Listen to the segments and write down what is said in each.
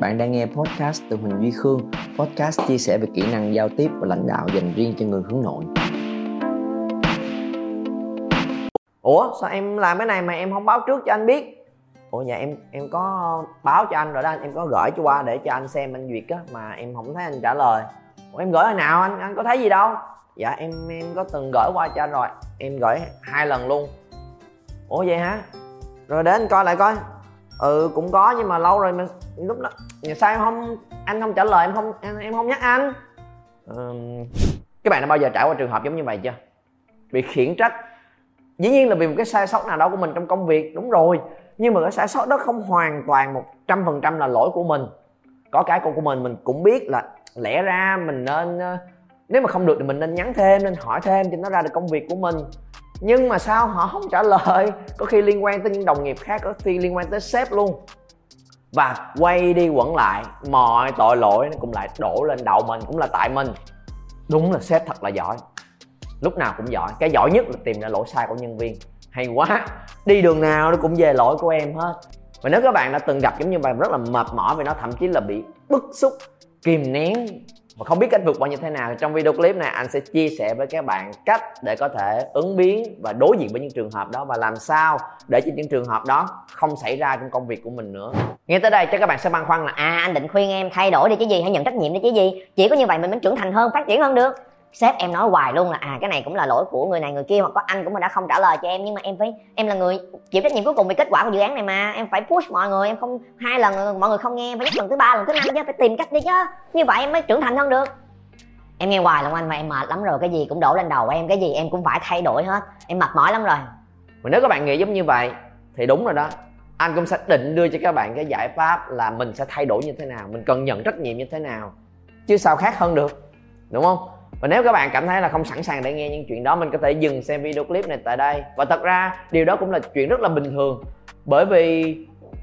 Bạn đang nghe podcast từ Huỳnh Duy Khương, podcast chia sẻ về kỹ năng giao tiếp và lãnh đạo dành riêng cho người hướng nội. Ủa sao em làm cái này mà em không báo trước cho anh biết? Ủa nhà em em có báo cho anh rồi đó anh, em có gửi cho qua để cho anh xem anh duyệt á mà em không thấy anh trả lời. Ủa em gửi hồi nào anh anh có thấy gì đâu? Dạ em em có từng gửi qua cho anh rồi, em gửi hai lần luôn. Ủa vậy hả? Rồi để anh coi lại coi ừ cũng có nhưng mà lâu rồi mà lúc đó sao em không anh không trả lời em không em, em không nhắc anh? Ừ, các bạn đã bao giờ trải qua trường hợp giống như vậy chưa? Bị khiển trách. Dĩ nhiên là vì một cái sai sót nào đó của mình trong công việc đúng rồi. Nhưng mà cái sai sót đó không hoàn toàn một trăm phần trăm là lỗi của mình. Có cái của mình mình cũng biết là lẽ ra mình nên nếu mà không được thì mình nên nhắn thêm nên hỏi thêm cho nó ra được công việc của mình. Nhưng mà sao họ không trả lời? Có khi liên quan tới những đồng nghiệp khác có khi liên quan tới sếp luôn và quay đi quẩn lại, mọi tội lỗi nó cũng lại đổ lên đầu mình, cũng là tại mình. Đúng là sếp thật là giỏi. Lúc nào cũng giỏi. Cái giỏi nhất là tìm ra lỗi sai của nhân viên. Hay quá. Đi đường nào nó cũng về lỗi của em hết. Và nếu các bạn đã từng gặp giống như vậy rất là mệt mỏi vì nó thậm chí là bị bức xúc, kìm nén mà không biết cách vượt qua như thế nào trong video clip này anh sẽ chia sẻ với các bạn cách để có thể ứng biến và đối diện với những trường hợp đó và làm sao để cho những trường hợp đó không xảy ra trong công việc của mình nữa. Nghe tới đây chắc các bạn sẽ băn khoăn là à anh định khuyên em thay đổi đi chứ gì? Hay nhận trách nhiệm đi chứ gì? Chỉ có như vậy mình mới trưởng thành hơn, phát triển hơn được sếp em nói hoài luôn là à cái này cũng là lỗi của người này người kia, hoặc có anh cũng đã không trả lời cho em, nhưng mà em phải, em là người chịu trách nhiệm cuối cùng về kết quả của dự án này mà, em phải push mọi người, em không, hai lần mọi người không nghe em phải nhắc lần thứ ba, lần thứ năm chứ, phải tìm cách đi chứ. Như vậy em mới trưởng thành hơn được. Em nghe hoài luôn anh, mà em mệt lắm rồi, cái gì cũng đổ lên đầu em, cái gì em cũng phải thay đổi hết. Em mệt mỏi lắm rồi. Mà nếu các bạn nghĩ giống như vậy, thì đúng rồi đó. Anh cũng sẽ định đưa cho các bạn cái giải pháp là mình sẽ thay đổi như thế nào, mình cần nhận trách nhiệm như thế nào, chứ sao khác hơn được, đúng không? Và nếu các bạn cảm thấy là không sẵn sàng để nghe những chuyện đó, mình có thể dừng xem video clip này tại đây. Và thật ra, điều đó cũng là chuyện rất là bình thường. Bởi vì,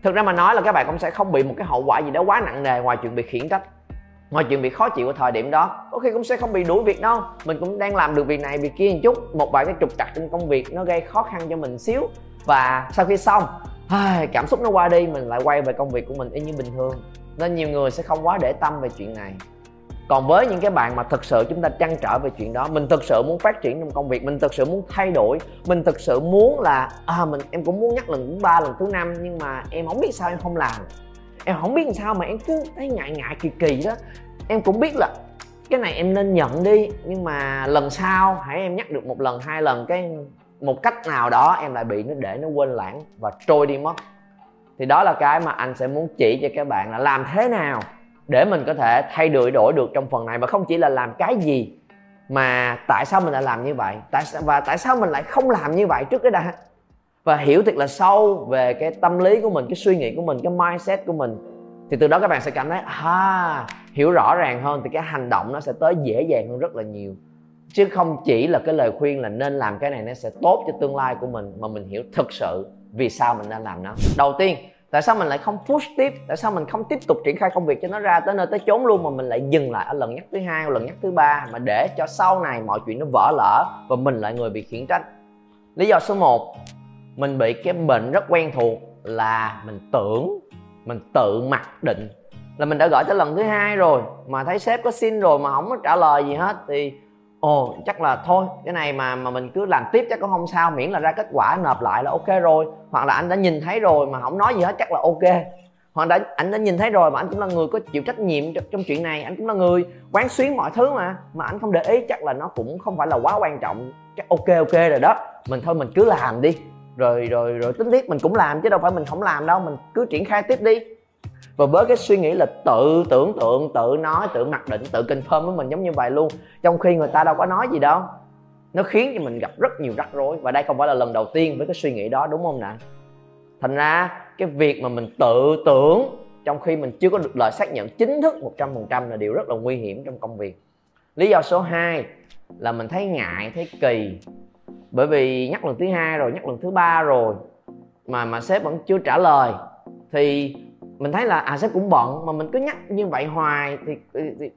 thực ra mà nói là các bạn cũng sẽ không bị một cái hậu quả gì đó quá nặng nề ngoài chuyện bị khiển trách, ngoài chuyện bị khó chịu ở thời điểm đó. Có khi cũng sẽ không bị đuổi việc đâu. Mình cũng đang làm được việc này, việc kia một chút, một vài cái trục trặc trong công việc nó gây khó khăn cho mình xíu. Và sau khi xong cảm xúc nó qua đi, mình lại quay về công việc của mình y như bình thường. Nên nhiều người sẽ không quá để tâm về chuyện này còn với những cái bạn mà thực sự chúng ta trăn trở về chuyện đó, mình thực sự muốn phát triển trong công việc, mình thực sự muốn thay đổi, mình thực sự muốn là à mình, em cũng muốn nhắc lần thứ ba lần thứ năm nhưng mà em không biết sao em không làm. Em không biết làm sao mà em cứ thấy ngại ngại kỳ kỳ đó. Em cũng biết là cái này em nên nhận đi, nhưng mà lần sau hãy em nhắc được một lần, hai lần, cái một cách nào đó em lại bị nó để nó quên lãng và trôi đi mất. Thì đó là cái mà anh sẽ muốn chỉ cho các bạn là làm thế nào để mình có thể thay đổi đổi được trong phần này. Và không chỉ là làm cái gì mà tại sao mình lại làm như vậy? Tại sao và tại sao mình lại không làm như vậy trước cái đã? Và hiểu thật là sâu về cái tâm lý của mình, cái suy nghĩ của mình, cái mindset của mình. Thì từ đó các bạn sẽ cảm thấy à hiểu rõ ràng hơn thì cái hành động nó sẽ tới dễ dàng hơn rất là nhiều. Chứ không chỉ là cái lời khuyên là nên làm cái này nó sẽ tốt cho tương lai của mình, mà mình hiểu thực sự vì sao mình nên làm nó. Đầu tiên tại sao mình lại không push tiếp? Tại sao mình không tiếp tục triển khai công việc cho nó ra tới nơi tới chốn luôn mà mình lại dừng lại ở lần nhắc thứ hai lần nhắc thứ ba mà để cho sau này mọi chuyện nó vỡ lỡ và mình lại người bị khiển trách? Lý do số 1 mình bị cái bệnh rất quen thuộc là mình tưởng, mình tự mặc định. Là mình đã gọi tới lần thứ hai rồi mà thấy sếp có xin rồi mà không có trả lời gì hết thì ồ chắc là thôi cái này mà mà mình cứ làm tiếp chắc cũng không sao miễn là ra kết quả nộp lại là ok rồi. Hoặc là anh đã nhìn thấy rồi mà không nói gì hết chắc là ok. Hoặc đã anh đã nhìn thấy rồi mà anh cũng là người có chịu trách nhiệm trong, trong chuyện này anh cũng là người quán xuyến mọi thứ mà. Mà anh không để ý chắc là nó cũng không phải là quá quan trọng chắc ok ok rồi đó. Mình thôi mình cứ làm đi. Rồi rồi rồi tính tiếp mình cũng làm chứ đâu phải mình không làm đâu mình cứ triển khai tiếp đi và với cái suy nghĩ là tự tưởng tượng, tự nói, tự mặc định, tự confirm với mình giống như vậy luôn, trong khi người ta đâu có nói gì đâu, nó khiến cho mình gặp rất nhiều rắc rối. Và đây không phải là lần đầu tiên với cái suy nghĩ đó, đúng không nè thành ra, cái việc mà mình tự tưởng trong khi mình chưa có được lời xác nhận chính thức 100% là điều rất là nguy hiểm trong công việc. Lý do số 2 là mình thấy ngại, thấy kỳ. Bởi vì nhắc lần thứ hai rồi, nhắc lần thứ ba rồi mà mà sếp vẫn chưa trả lời, thì mình thấy là à sếp cũng bận mà mình cứ nhắc như vậy hoài thì, thì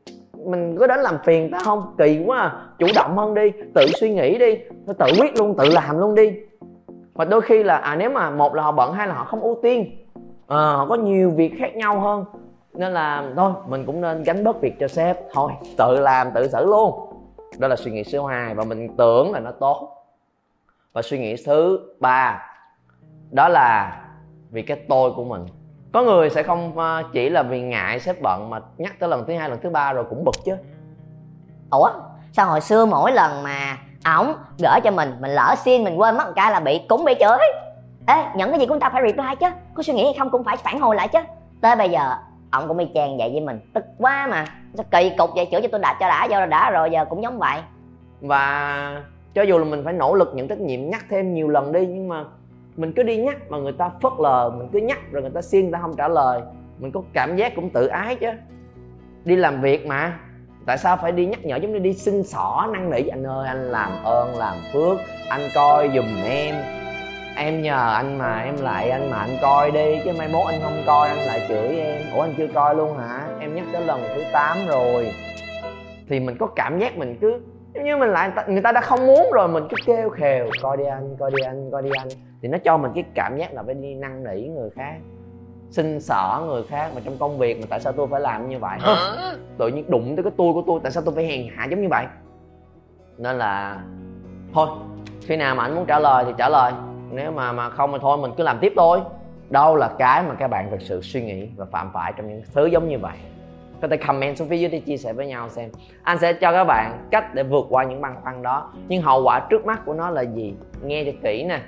mình có đến làm phiền ta không? Kỳ quá à. chủ động hơn đi tự suy nghĩ đi tự quyết luôn tự làm luôn đi. Và đôi khi là à nếu mà một là họ bận hay là họ không ưu tiên. À, họ có nhiều việc khác nhau hơn. Nên là thôi mình cũng nên gánh bớt việc cho sếp thôi. Tự làm tự xử luôn. Đó là suy nghĩ số 2 và mình tưởng là nó tốt. Và suy nghĩ thứ ba đó là vì cái tôi của mình có người sẽ không ờ, chỉ là vì ngại sếp bận mà nhắc tới lần thứ hai lần thứ ba rồi cũng bực chứ. Ủa? Sao hồi xưa mỗi lần mà ổng gửi cho mình mình lỡ xin mình quên mất một cái là bị cũng bị chửi. Ê nhận cái gì cũng ta phải reply chứ. Có suy nghĩ hay không cũng phải phản hồi lại chứ. Tới bây giờ ổng cũng y chang vậy với mình. Tức quá mà. Sao kỳ cục vậy? Chửi cho tôi đã cho đã vô đã rồi giờ cũng giống vậy. Và cho dù là mình phải nỗ lực nhận trách nhiệm nhắc thêm nhiều lần đi nhưng mà mình cứ đi nhắc mà người ta phớt lờ, mình cứ nhắc rồi người ta xin người ta không trả lời. Mình có cảm giác cũng tự ái chứ. Đi làm việc mà. Tại sao phải đi nhắc nhở giống như đi xin xỏ năn nỉ? Anh ơi, anh làm ơn, làm phước, anh coi giùm em. Em nhờ anh mà, em lại anh mà anh coi đi, chứ mai mốt anh không coi, anh lại chửi em. Ủa, anh chưa coi luôn hả? Em nhắc tới lần thứ 8 rồi. Thì mình có cảm giác mình cứ như mình lại người ta đã không muốn rồi mình cứ kêu khều coi đi anh coi đi anh coi đi anh. Thì nó cho mình cái cảm giác là phải đi năn nỉ người khác xin xỏ người khác mà trong công việc mà tại sao tôi phải làm như vậy? Tự nhiên đụng tới cái tôi của tôi tại sao tôi phải hèn hạ giống như vậy? Nên là thôi khi nào mà anh muốn trả lời thì trả lời nếu mà mà không thì thôi mình cứ làm tiếp thôi. Đâu là cái mà các bạn thực sự suy nghĩ và phạm phải trong những thứ giống như vậy có thể comment xuống phía dưới để chia sẻ với nhau xem. Anh sẽ cho các bạn cách để vượt qua những băn khoăn đó. Nhưng hậu quả trước mắt của nó là gì? Nghe cho kỹ nè.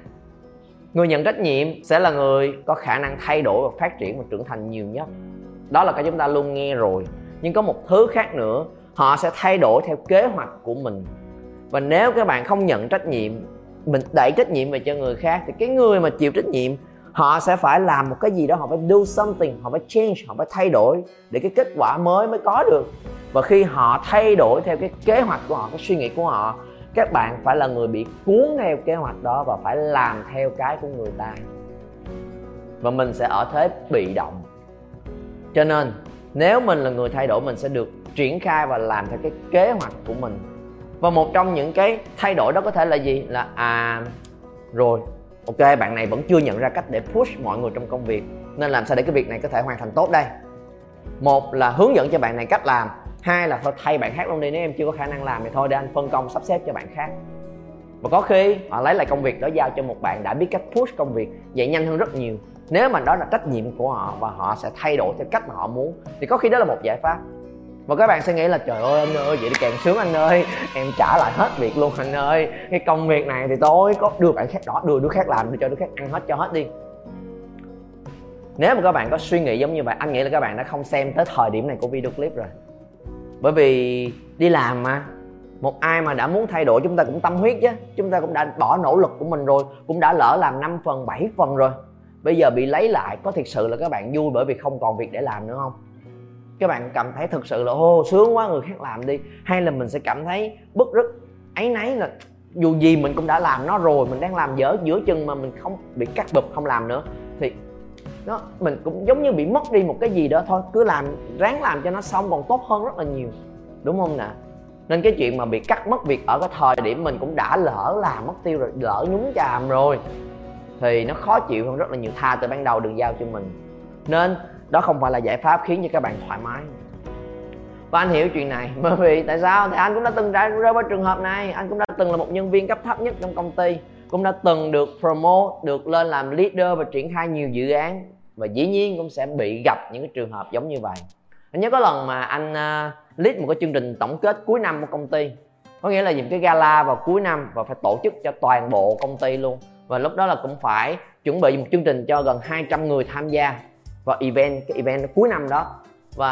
Người nhận trách nhiệm sẽ là người có khả năng thay đổi và phát triển và trưởng thành nhiều nhất. Đó là cái chúng ta luôn nghe rồi. Nhưng có một thứ khác nữa, họ sẽ thay đổi theo kế hoạch của mình. Và nếu các bạn không nhận trách nhiệm, mình đẩy trách nhiệm về cho người khác, thì cái người mà chịu trách nhiệm họ sẽ phải làm một cái gì đó, họ phải do something, họ phải change, họ phải thay đổi để cái kết quả mới mới có được. Và khi họ thay đổi theo cái kế hoạch của họ, cái suy nghĩ của họ, các bạn phải là người bị cuốn theo kế hoạch đó và phải làm theo cái của người ta. Và mình sẽ ở thế bị động. Cho nên, nếu mình là người thay đổi, mình sẽ được triển khai và làm theo cái kế hoạch của mình. Và một trong những cái thay đổi đó có thể là gì? Là à rồi ok, bạn này vẫn chưa nhận ra cách để push mọi người trong công việc. Nên làm sao để cái việc này có thể hoàn thành tốt đây? Một là hướng dẫn cho bạn này cách làm. Hai là thôi, thay bạn khác luôn đi, nếu em chưa có khả năng làm thì thôi, để anh phân công sắp xếp cho bạn khác. Và có khi, họ lấy lại công việc đó giao cho một bạn đã biết cách push công việc vậy nhanh hơn rất nhiều. Nếu mà đó là trách nhiệm của họ và họ sẽ thay đổi theo cách mà họ muốn, thì có khi đó là một giải pháp và các bạn sẽ nghĩ là, trời ơi, anh ơi, vậy thì càng sướng anh ơi. Em trả lại hết việc luôn, anh ơi. Cái công việc này thì tôi có đưa bạn khác đó, đưa đứa khác làm, đưa cho đứa khác ăn hết, cho hết đi. Nếu mà các bạn có suy nghĩ giống như vậy, anh nghĩ là các bạn đã không xem tới thời điểm này của video clip rồi. Bởi vì đi làm mà, một ai mà đã muốn thay đổi, chúng ta cũng tâm huyết chứ. Chúng ta cũng đã bỏ nỗ lực của mình rồi, cũng đã lỡ làm 5 phần 7 phần rồi. Bây giờ bị lấy lại, có thực sự là các bạn vui bởi vì không còn việc để làm nữa không? Các bạn cảm thấy thực sự là ô sướng quá, người khác làm đi. Hay là mình sẽ cảm thấy bức rứt ấy nấy là dù gì mình cũng đã làm nó rồi, mình đang làm dở giữa chừng mà mình không bị cắt bụp, không làm nữa, thì nó, mình cũng giống như bị mất đi một cái gì đó thôi, cứ làm, ráng làm cho nó xong còn tốt hơn rất là nhiều. Đúng không nè? Nên cái chuyện mà bị cắt mất việc ở cái thời điểm mình cũng đã lỡ làm, mất tiêu rồi, lỡ nhúng chàm rồi, thì nó khó chịu hơn rất là nhiều, tha từ ban đầu, đừng giao cho mình. Nên đó không phải là giải pháp khiến cho các bạn thoải mái. Và anh hiểu chuyện này bởi vì tại sao? Thì anh cũng đã từng trải rơi vào trường hợp này. Anh cũng đã từng là một nhân viên cấp thấp nhất trong công ty. Cũng đã từng được promote được lên làm leader và triển khai nhiều dự án. Và dĩ nhiên cũng sẽ bị gặp những cái trường hợp giống như vậy. Anh nhớ có lần mà anh uh, lead một cái chương trình tổng kết cuối năm của công ty. Có nghĩa là những cái gala vào cuối năm và phải tổ chức cho toàn bộ công ty luôn. Và lúc đó là cũng phải chuẩn bị một chương trình cho gần 200 người tham gia và event cái event cuối năm đó. Và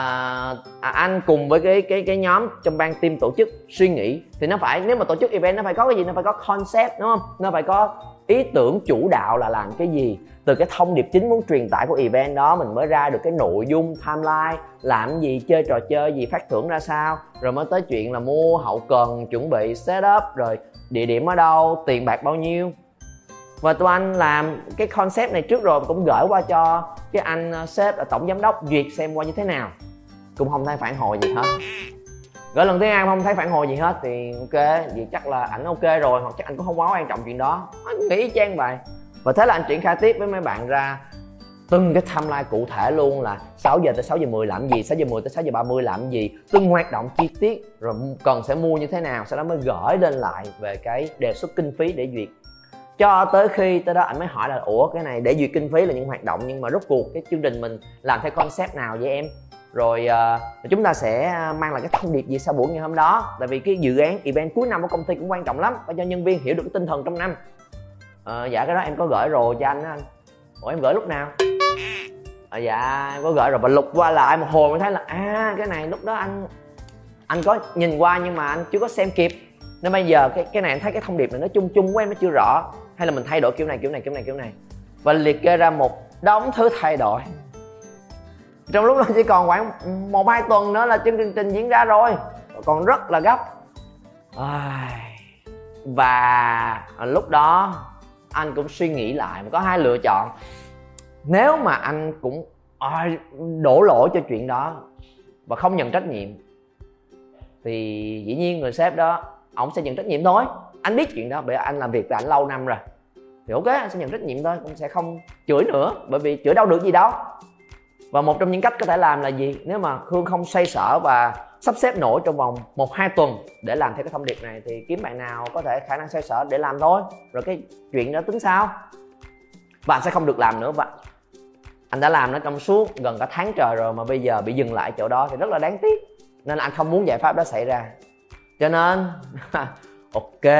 à, anh cùng với cái cái cái nhóm trong ban team tổ chức suy nghĩ. Thì nó phải nếu mà tổ chức event nó phải có cái gì? Nó phải có concept đúng không? Nó phải có ý tưởng chủ đạo là làm cái gì. Từ cái thông điệp chính muốn truyền tải của event đó mình mới ra được cái nội dung timeline làm gì chơi trò chơi gì phát thưởng ra sao. Rồi mới tới chuyện là mua hậu cần chuẩn bị setup rồi địa điểm ở đâu tiền bạc bao nhiêu và tụi anh làm cái concept này trước rồi, cũng gửi qua cho cái anh ờ, sếp là tổng giám đốc duyệt xem qua như thế nào. Cũng không thấy phản hồi gì hết. Gửi lần thứ hai không thấy phản hồi gì hết thì ok, vậy chắc là ảnh ok rồi, hoặc chắc anh cũng không quá quan trọng chuyện đó. Anh nghĩ chang vậy. Và thế là anh triển khai tiếp với mấy bạn ra từng cái timeline cụ thể luôn là 6 giờ tới 6 giờ 10 làm gì 6 giờ 10 tới 6 giờ 30 làm gì, từng hoạt động chi tiết, rồi cần sẽ mua như thế nào. Sau đó mới gửi lên lại về cái đề xuất kinh phí để duyệt cho tới khi tới đó anh mới hỏi là ủa cái này để duyệt kinh phí là những hoạt động nhưng mà rốt cuộc cái chương trình mình làm theo concept nào vậy em? Rồi uh, chúng ta sẽ ờ, mang lại cái thông điệp gì sau buổi ngày hôm đó. Tại vì cái dự án event cuối năm của công ty cũng quan trọng lắm phải cho nhân viên hiểu được cái tinh thần trong năm. Uh, dạ cái đó em có gửi rồi cho anh đó anh. Ủa em gửi lúc nào? À, dạ em có gửi rồi và lục qua lại một hồi mới thấy là à cái này lúc đó anh anh có nhìn qua nhưng mà anh chưa có xem kịp. Nên bây giờ cái cái này anh thấy cái thông điệp này nó chung chung của em nó chưa rõ hay là mình thay đổi kiểu này kiểu này kiểu này kiểu này? Và liệt kê ra một đống thứ thay đổi. Trong lúc đó chỉ còn khoảng một hai tuần nữa là chương trình diễn ra rồi. Còn rất là gấp. Và lúc đó, anh cũng suy nghĩ lại có hai lựa chọn. Nếu mà anh cũng đổ lỗi cho chuyện đó và không nhận trách nhiệm, thì dĩ nhiên người sếp đó ông sẽ nhận trách nhiệm thôi anh biết chuyện đó, bởi anh làm việc với anh lâu năm rồi. Thì ok, anh sẽ nhận trách nhiệm thôi, cũng sẽ không chửi nữa, bởi vì chửi đâu được gì đâu. Và một trong những cách có thể làm là gì? Nếu mà khương không xoay sở và sắp xếp nổi trong vòng một, hai tuần để làm theo cái thông điệp này, thì kiếm bạn nào có thể khả năng xoay sở để làm thôi. Rồi cái chuyện đó tính sao? Và anh sẽ không được làm nữa, và anh đã làm nó trong suốt gần cả tháng trời rồi mà bây giờ bị dừng lại chỗ đó thì rất là đáng tiếc. Nên là anh không muốn giải pháp đó xảy ra. Cho nên ok.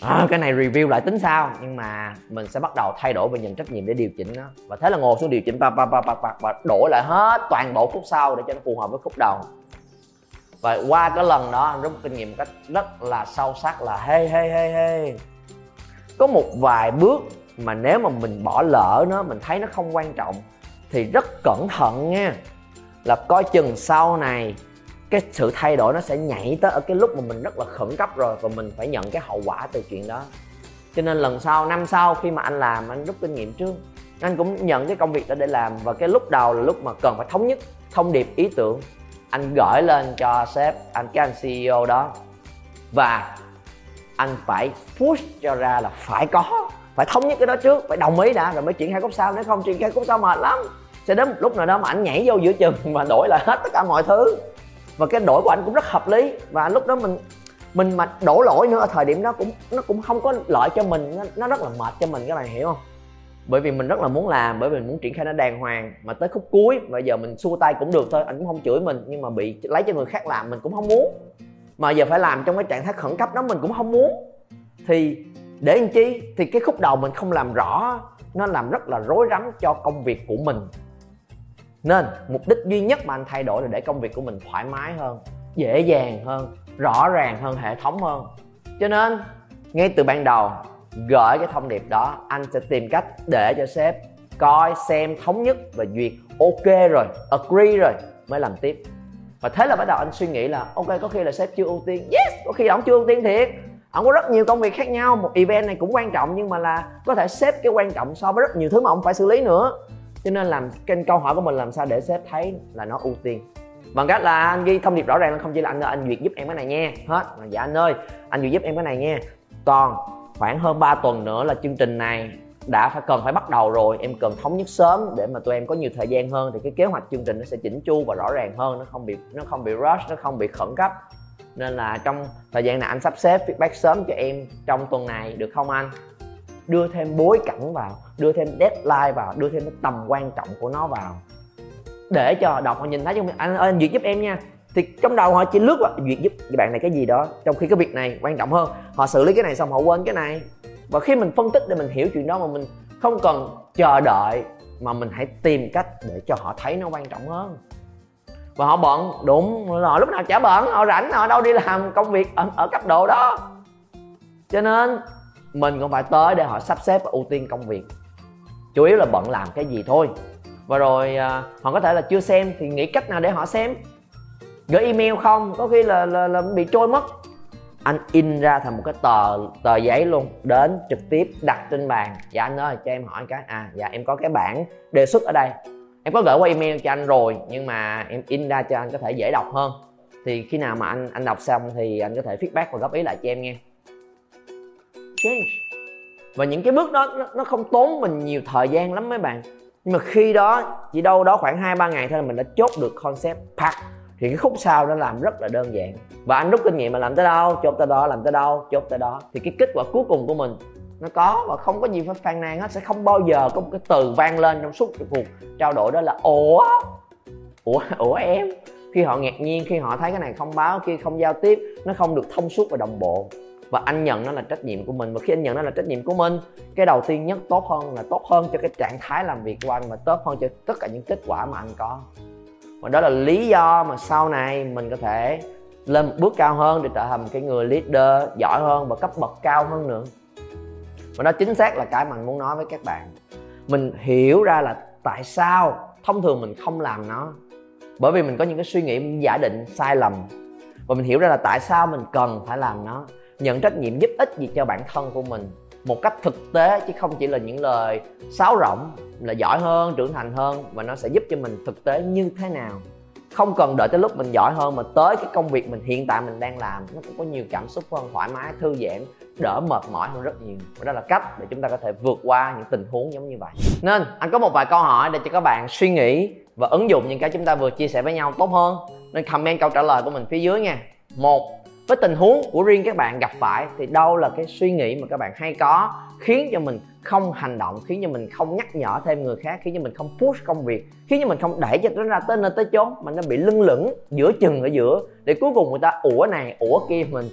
À, cái này review lại tính sao? Nhưng mà mình sẽ bắt đầu thay đổi và nhận trách nhiệm để điều chỉnh nó. Và thế là ngồi xuống điều chỉnh pa pa pa pa pa và đổi lại hết toàn bộ khúc sau để cho nó phù hợp với khúc đầu. Và qua cái lần đó anh rút kinh nghiệm một cách rất là sâu sắc là hey hey hey hey. Có một vài bước mà nếu mà mình bỏ lỡ nó mình thấy nó không quan trọng thì rất cẩn thận nha. Là coi chừng sau này cái sự thay đổi nó sẽ nhảy tới ở cái lúc mà mình rất là khẩn cấp rồi và mình phải nhận cái hậu quả từ chuyện đó. Cho nên lần sau, năm sau khi mà anh làm, anh rút kinh nghiệm trước, anh cũng nhận cái công việc đó để làm và cái lúc đầu là lúc mà cần phải thống nhất, thông điệp ý tưởng, anh gửi lên cho sếp, anh, cái anh ceo đó và anh phải push cho ra là phải có, phải thống nhất cái đó trước, phải đồng ý đã, rồi mới chuyển hai cốc sau nếu không, chuyển hai cốc sau mệt lắm. Sẽ đến một lúc nào đó mà anh nhảy vô giữa chừng mà đổi lại hết tất cả mọi thứ và cái đổi của anh cũng rất hợp lý. Và lúc đó mình mình mà đổ lỗi nữa ở thời điểm đó cũng nó cũng không có lợi cho mình. Nó, nó rất là mệt cho mình các bạn hiểu không? Bởi vì mình rất là muốn làm bởi vì mình muốn triển khai nó đàng hoàng. Mà tới khúc cuối bây giờ mình xua tay cũng được thôi anh cũng không chửi mình. Nhưng mà bị lấy cho người khác làm mình cũng không muốn. Mà giờ phải làm trong cái trạng thái khẩn cấp đó mình cũng không muốn. Thì để làm chi? Thì cái khúc đầu mình không làm rõ nó làm rất là rối rắm cho công việc của mình nên, mục đích duy nhất mà anh thay đổi là để công việc của mình thoải mái hơn, dễ dàng hơn, rõ ràng hơn, hệ thống hơn. Cho nên, ngay từ ban đầu, gửi cái thông điệp đó, anh sẽ tìm cách để cho sếp coi xem thống nhất và duyệt ok rồi, agree rồi, mới làm tiếp. Và thế là bắt đầu anh suy nghĩ là ok, có khi là sếp chưa ưu tiên. Yes, có khi ông chưa ưu tiên thiệt. Ông có rất nhiều công việc khác nhau, một event này cũng quan trọng, nhưng mà là có thể xếp cái quan trọng so với rất nhiều thứ mà ông phải xử lý nữa cho nên làm, kênh câu hỏi của mình làm sao để sếp thấy là nó ưu tiên. Bằng cách là anh ghi thông điệp rõ ràng là không chỉ là anh ơi, anh duyệt giúp em cái này nha. Hết. Mà dạ anh ơi, anh duyệt giúp em cái này nha. Còn khoảng hơn 3 tuần nữa là chương trình này đã phải cần phải bắt đầu rồi. Em cần thống nhất sớm để mà tụi em có nhiều thời gian hơn. Thì cái kế hoạch chương trình nó sẽ chỉnh chu và rõ ràng hơn. Nó không bị, nó không bị rush, nó không bị khẩn cấp. Nên là trong thời gian này anh sắp xếp feedback sớm cho em trong tuần này. Được không anh? Đưa thêm bối cảnh vào đưa thêm deadline vào đưa thêm cái tầm quan trọng của nó vào. Để cho đọc họ nhìn thấy trong anh ơi anh duyệt giúp em nha. Thì trong đầu họ chỉ lướt qua duyệt giúp bạn này cái gì đó trong khi cái việc này quan trọng hơn. Họ xử lý cái này xong họ quên cái này. Và khi mình phân tích để mình hiểu chuyện đó mà mình không cần chờ đợi mà mình hãy tìm cách để cho họ thấy nó quan trọng hơn. Và họ bận đúng họ lúc nào chả bận họ rảnh họ đâu đi làm công việc ở, ở cấp độ đó. Cho nên mình cũng phải tới để họ sắp xếp và ưu tiên công việc. Chủ yếu là bận làm cái gì thôi. Và rồi à, họ có thể là chưa xem thì nghĩ cách nào để họ xem. Gửi email không có khi là, là, là bị trôi mất. Anh in ra thành một cái tờ tờ giấy luôn đến trực tiếp đặt trên bàn. Dạ anh ơi cho em hỏi cái. À dạ em có cái bản đề xuất ở đây. Em có gửi qua email cho anh rồi nhưng mà em in ra cho anh có thể dễ đọc hơn. Thì khi nào mà anh anh đọc xong thì anh có thể feedback và góp ý lại cho em nghe change. Và những cái bước đó nó, nó không tốn mình nhiều thời gian lắm mấy bạn. Nhưng mà khi đó chỉ đâu đó khoảng hai ba ngày thôi là mình đã chốt được concept pack. Thì cái khúc sau nó làm rất là đơn giản. Và anh rút kinh nghiệm mà làm tới đâu chốt tới đó làm tới đâu chốt tới đó. Thì cái kết quả cuối cùng của mình nó có và không có gì phải phàn nàn hết. Sẽ không bao giờ có một cái từ vang lên trong suốt cuộc trao đổi đó là ủa? Ủa ủa em? Khi họ ngạc nhiên khi họ thấy cái này không báo khi không giao tiếp nó không được thông suốt và đồng bộ và anh nhận nó là trách nhiệm của mình. Và khi anh nhận nó là trách nhiệm của mình, cái đầu tiên nhất tốt hơn là tốt hơn cho cái trạng thái làm việc của anh và tốt hơn cho tất cả những kết quả mà anh có. Và đó là lý do mà sau này mình có thể lên một bước cao hơn để trở thành cái người leader giỏi hơn và cấp bậc cao hơn nữa. Và đó chính xác là cái mà anh muốn nói với các bạn. Mình hiểu ra là tại sao thông thường mình không làm nó. Bởi vì mình có những cái suy nghĩ giả định, sai lầm. Và mình hiểu ra là tại sao mình cần phải làm nó nhận trách nhiệm giúp ích gì cho bản thân của mình một cách thực tế, chứ không chỉ là những lời sáo rỗng là giỏi hơn, trưởng thành hơn và nó sẽ giúp cho mình thực tế như thế nào. Không cần đợi tới lúc mình giỏi hơn, mà tới cái công việc mình hiện tại mình đang làm, nó cũng có nhiều cảm xúc hơn, thoải mái, thư giãn, đỡ mệt mỏi hơn rất nhiều. Và đó là cách để chúng ta có thể vượt qua những tình huống giống như vậy. Nên, anh có một vài câu hỏi để cho các bạn suy nghĩ và ứng dụng những cái chúng ta vừa chia sẻ với nhau tốt hơn. Nên comment câu trả lời của mình phía dưới nha. Một với tình huống của riêng các bạn gặp phải thì đâu là cái suy nghĩ mà các bạn hay có, khiến cho mình không hành động, khiến cho mình không nhắc nhở thêm người khác, khiến cho mình không push công việc, khiến cho mình không đẩy cho nó ra tới nơi tới chốn mà nó bị lưng lửng giữa chừng ở giữa để cuối cùng người ta, ủa này, ủa kia mình.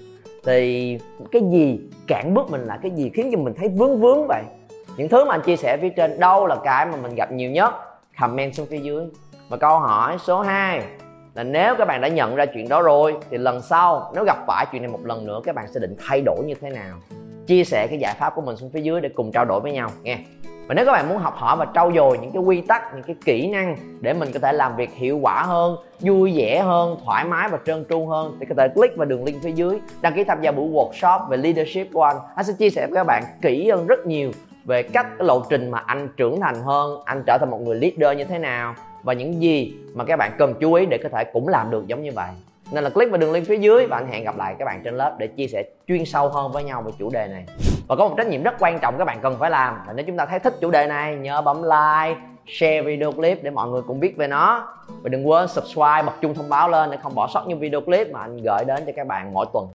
Thì cái gì cản bước mình là cái gì khiến cho mình thấy vướng vướng vậy? Những thứ mà anh chia sẻ phía trên đâu là cái mà mình gặp nhiều nhất? Comment xuống phía dưới. Và câu hỏi số 2 là nếu các bạn đã nhận ra chuyện đó rồi, thì lần sau nếu gặp phải chuyện này một lần nữa, các bạn sẽ định thay đổi như thế nào? Chia sẻ cái giải pháp của mình xuống phía dưới để cùng trao đổi với nhau nghe và nếu các bạn muốn học hỏi và trau dồi những cái quy tắc, những cái kỹ năng để mình có thể làm việc hiệu quả hơn, vui vẻ hơn, thoải mái và trơn tru hơn, thì có thể click vào đường link phía dưới, đăng ký tham gia buổi workshop về leadership của anh anh sẽ chia sẻ với các bạn kỹ hơn rất nhiều về cách cái lộ trình mà anh trưởng thành hơn, anh trở thành một người leader như thế nào và những gì mà các bạn cần chú ý để có thể cũng làm được giống như vậy. Nên là click vào đường link phía dưới và anh hẹn gặp lại các bạn trên lớp để chia sẻ chuyên sâu hơn với nhau về chủ đề này. Và có một trách nhiệm rất quan trọng các bạn cần phải làm là nếu chúng ta thấy thích chủ đề này, nhớ bấm like, share video clip để mọi người cũng biết về nó. Và đừng quên subscribe, bật chuông thông báo lên để không bỏ sót những video clip mà anh gửi đến cho các bạn mỗi tuần.